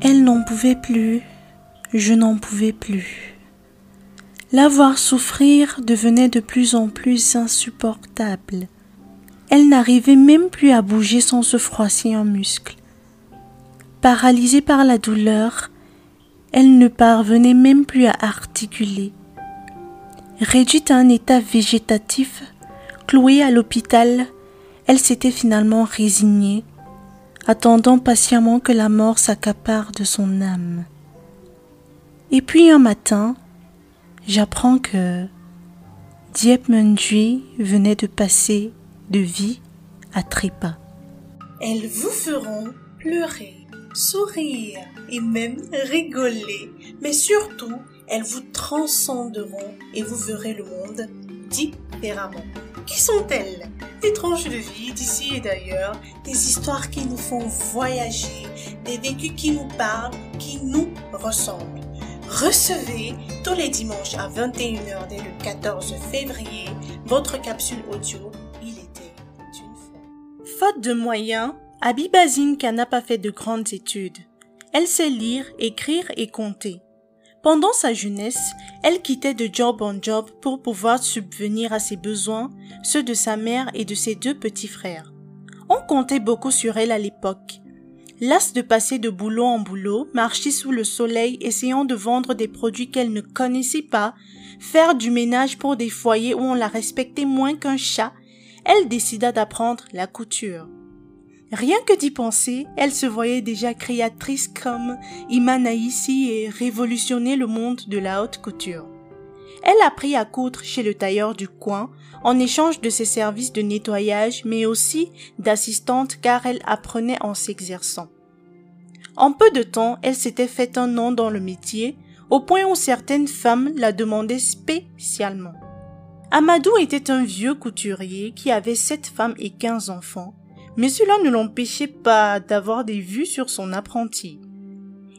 Elle n'en pouvait plus, je n'en pouvais plus. La voir souffrir devenait de plus en plus insupportable. Elle n'arrivait même plus à bouger sans se froisser un muscle. Paralysée par la douleur, elle ne parvenait même plus à articuler. Réduite à un état végétatif, clouée à l'hôpital, elle s'était finalement résignée attendant patiemment que la mort s'accapare de son âme. Et puis un matin, j'apprends que Diep Mundui venait de passer de vie à trépas. Elles vous feront pleurer, sourire et même rigoler, mais surtout, elles vous transcenderont et vous verrez le monde différemment. Qui sont-elles? Des tranches de vie d'ici et d'ailleurs, des histoires qui nous font voyager, des vécus qui nous parlent, qui nous ressemblent. Recevez tous les dimanches à 21h dès le 14 février votre capsule audio Il était une fois. Faute de moyens, Abiba Zinka n'a pas fait de grandes études. Elle sait lire, écrire et compter. Pendant sa jeunesse, elle quittait de job en job pour pouvoir subvenir à ses besoins, ceux de sa mère et de ses deux petits frères. On comptait beaucoup sur elle à l'époque. Lasse de passer de boulot en boulot, marcher sous le soleil essayant de vendre des produits qu'elle ne connaissait pas, faire du ménage pour des foyers où on la respectait moins qu'un chat, elle décida d'apprendre la couture. Rien que d'y penser, elle se voyait déjà créatrice comme Imanaïsi et révolutionner le monde de la haute couture. Elle apprit à coudre chez le tailleur du coin en échange de ses services de nettoyage mais aussi d'assistante car elle apprenait en s'exerçant. En peu de temps, elle s'était fait un nom dans le métier au point où certaines femmes la demandaient spécialement. Amadou était un vieux couturier qui avait sept femmes et quinze enfants mais cela ne l'empêchait pas d'avoir des vues sur son apprenti.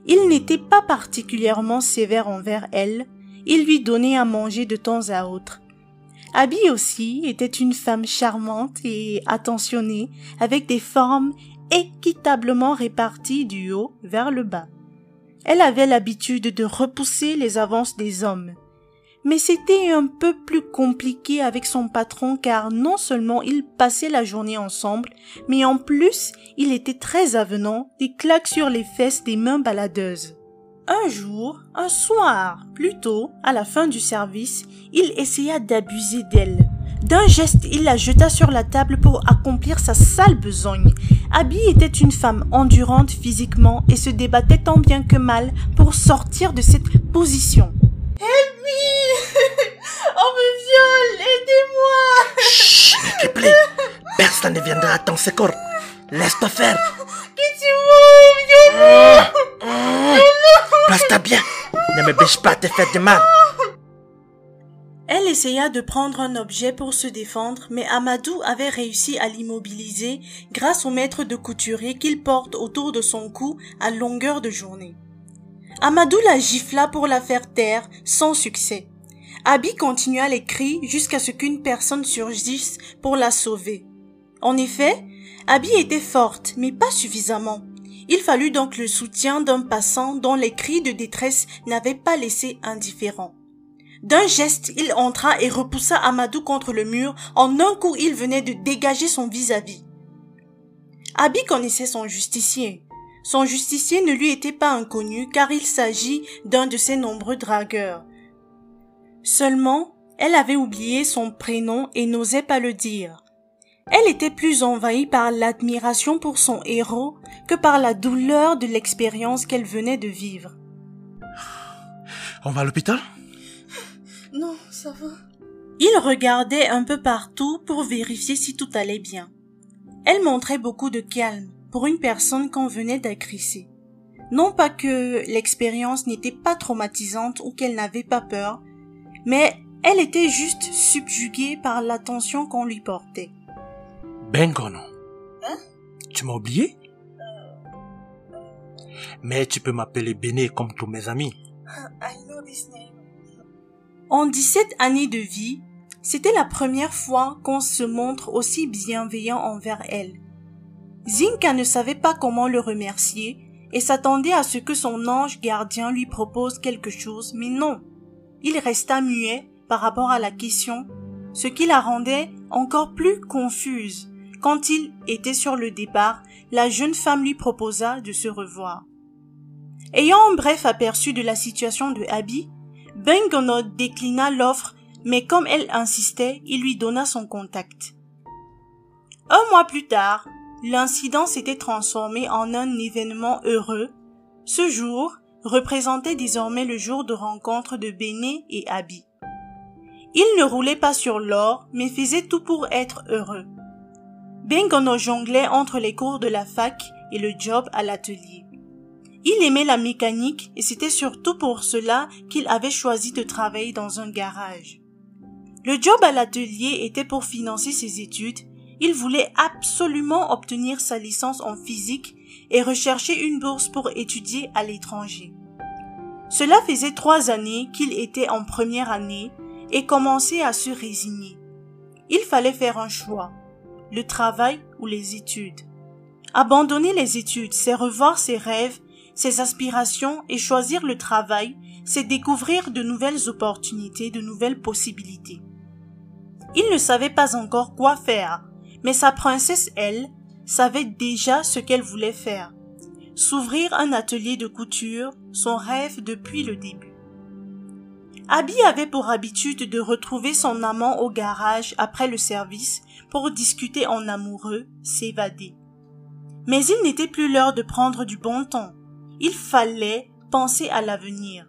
Il n'était pas particulièrement sévère envers elle, il lui donnait à manger de temps à autre. Abby aussi était une femme charmante et attentionnée, avec des formes équitablement réparties du haut vers le bas. Elle avait l'habitude de repousser les avances des hommes, mais c'était un peu plus compliqué avec son patron car non seulement ils passaient la journée ensemble, mais en plus il était très avenant, des claques sur les fesses des mains baladeuses. Un jour, un soir, plutôt, à la fin du service, il essaya d'abuser d'elle. D'un geste, il la jeta sur la table pour accomplir sa sale besogne. Abby était une femme endurante physiquement et se débattait tant bien que mal pour sortir de cette position. Help me On me viole Aidez-moi Chut, Ripley Personne ne viendra à ton secours. Laisse-toi faire. Quittez-moi Place-toi bien. Ne me bêche pas à te faire de mal. Elle essaya de prendre un objet pour se défendre, mais Amadou avait réussi à l'immobiliser grâce au maître de couturier qu'il porte autour de son cou à longueur de journée. Amadou la gifla pour la faire taire, sans succès. Abby continua les cris jusqu'à ce qu'une personne surgisse pour la sauver. En effet, Abby était forte, mais pas suffisamment. Il fallut donc le soutien d'un passant dont les cris de détresse n'avaient pas laissé indifférent. D'un geste, il entra et repoussa Amadou contre le mur. En un coup, il venait de dégager son vis-à-vis. Abby connaissait son justicier. Son justicier ne lui était pas inconnu car il s'agit d'un de ses nombreux dragueurs. Seulement, elle avait oublié son prénom et n'osait pas le dire. Elle était plus envahie par l'admiration pour son héros que par la douleur de l'expérience qu'elle venait de vivre. On va à l'hôpital? Non, ça va. Il regardait un peu partout pour vérifier si tout allait bien. Elle montrait beaucoup de calme pour une personne qu'on venait d'agresser. Non pas que l'expérience n'était pas traumatisante ou qu'elle n'avait pas peur, mais elle était juste subjuguée par l'attention qu'on lui portait. Bengono. Hein? Tu m'as oublié? Mais tu peux m'appeler Béné comme tous mes amis. I know this name. En 17 années de vie, c'était la première fois qu'on se montre aussi bienveillant envers elle. Zinka ne savait pas comment le remercier et s'attendait à ce que son ange gardien lui propose quelque chose, mais non. Il resta muet par rapport à la question, ce qui la rendait encore plus confuse. Quand il était sur le départ, la jeune femme lui proposa de se revoir. Ayant un bref aperçu de la situation de Abby, Bengono déclina l'offre, mais comme elle insistait, il lui donna son contact. Un mois plus tard, l'incident s'était transformé en un événement heureux. Ce jour représentait désormais le jour de rencontre de Béné et Abby. Il ne roulait pas sur l'or, mais faisait tout pour être heureux. Bengono jonglait entre les cours de la fac et le job à l'atelier. Il aimait la mécanique et c'était surtout pour cela qu'il avait choisi de travailler dans un garage. Le job à l'atelier était pour financer ses études. Il voulait absolument obtenir sa licence en physique et rechercher une bourse pour étudier à l'étranger. Cela faisait trois années qu'il était en première année et commençait à se résigner. Il fallait faire un choix, le travail ou les études. Abandonner les études, c'est revoir ses rêves ses aspirations et choisir le travail, c'est découvrir de nouvelles opportunités, de nouvelles possibilités. Il ne savait pas encore quoi faire, mais sa princesse, elle, savait déjà ce qu'elle voulait faire. S'ouvrir un atelier de couture, son rêve depuis le début. Abby avait pour habitude de retrouver son amant au garage après le service pour discuter en amoureux, s'évader. Mais il n'était plus l'heure de prendre du bon temps. Il fallait penser à l'avenir.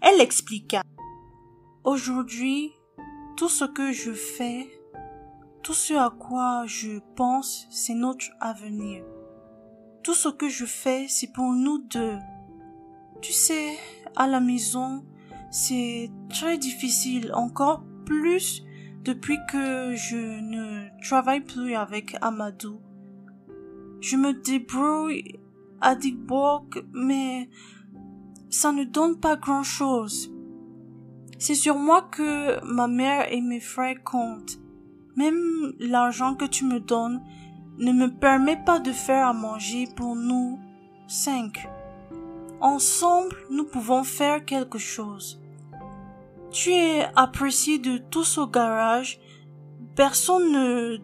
Elle expliqua. Aujourd'hui, tout ce que je fais, tout ce à quoi je pense, c'est notre avenir. Tout ce que je fais, c'est pour nous deux. Tu sais, à la maison, c'est très difficile, encore plus depuis que je ne travaille plus avec Amadou. Je me débrouille à Digborg, mais ça ne donne pas grand chose. C'est sur moi que ma mère et mes frères comptent. Même l'argent que tu me donnes ne me permet pas de faire à manger pour nous cinq. Ensemble, nous pouvons faire quelque chose. Tu es apprécié de tous au garage. Personne ne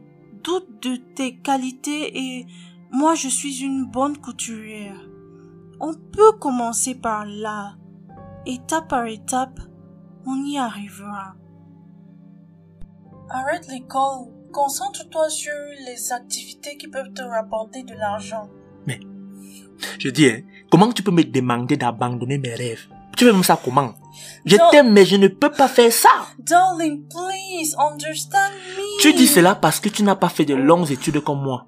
doute de tes qualités et moi, je suis une bonne couturière. On peut commencer par là. Étape par étape, on y arrivera. Arrête l'école. Concentre-toi sur les activités qui peuvent te rapporter de l'argent. Mais, je dis, hein, comment tu peux me demander d'abandonner mes rêves? Tu veux même ça comment? Je t'aime, mais je ne peux pas faire ça. Darling, please, understand me. Tu dis cela parce que tu n'as pas fait de longues études comme moi.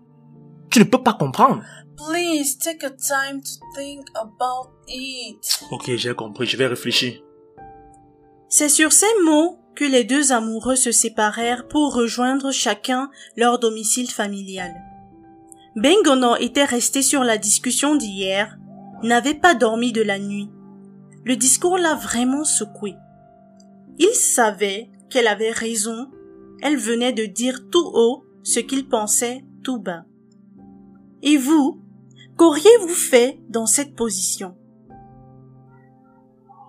Tu ne peux pas comprendre. Please take a time to think about it. Ok, j'ai compris, je vais réfléchir. C'est sur ces mots que les deux amoureux se séparèrent pour rejoindre chacun leur domicile familial. Bengono était resté sur la discussion d'hier, n'avait pas dormi de la nuit. Le discours l'a vraiment secoué. Il savait qu'elle avait raison, elle venait de dire tout haut ce qu'il pensait tout bas. Et vous, qu'auriez-vous fait dans cette position?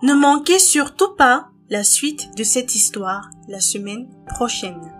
Ne manquez surtout pas la suite de cette histoire la semaine prochaine.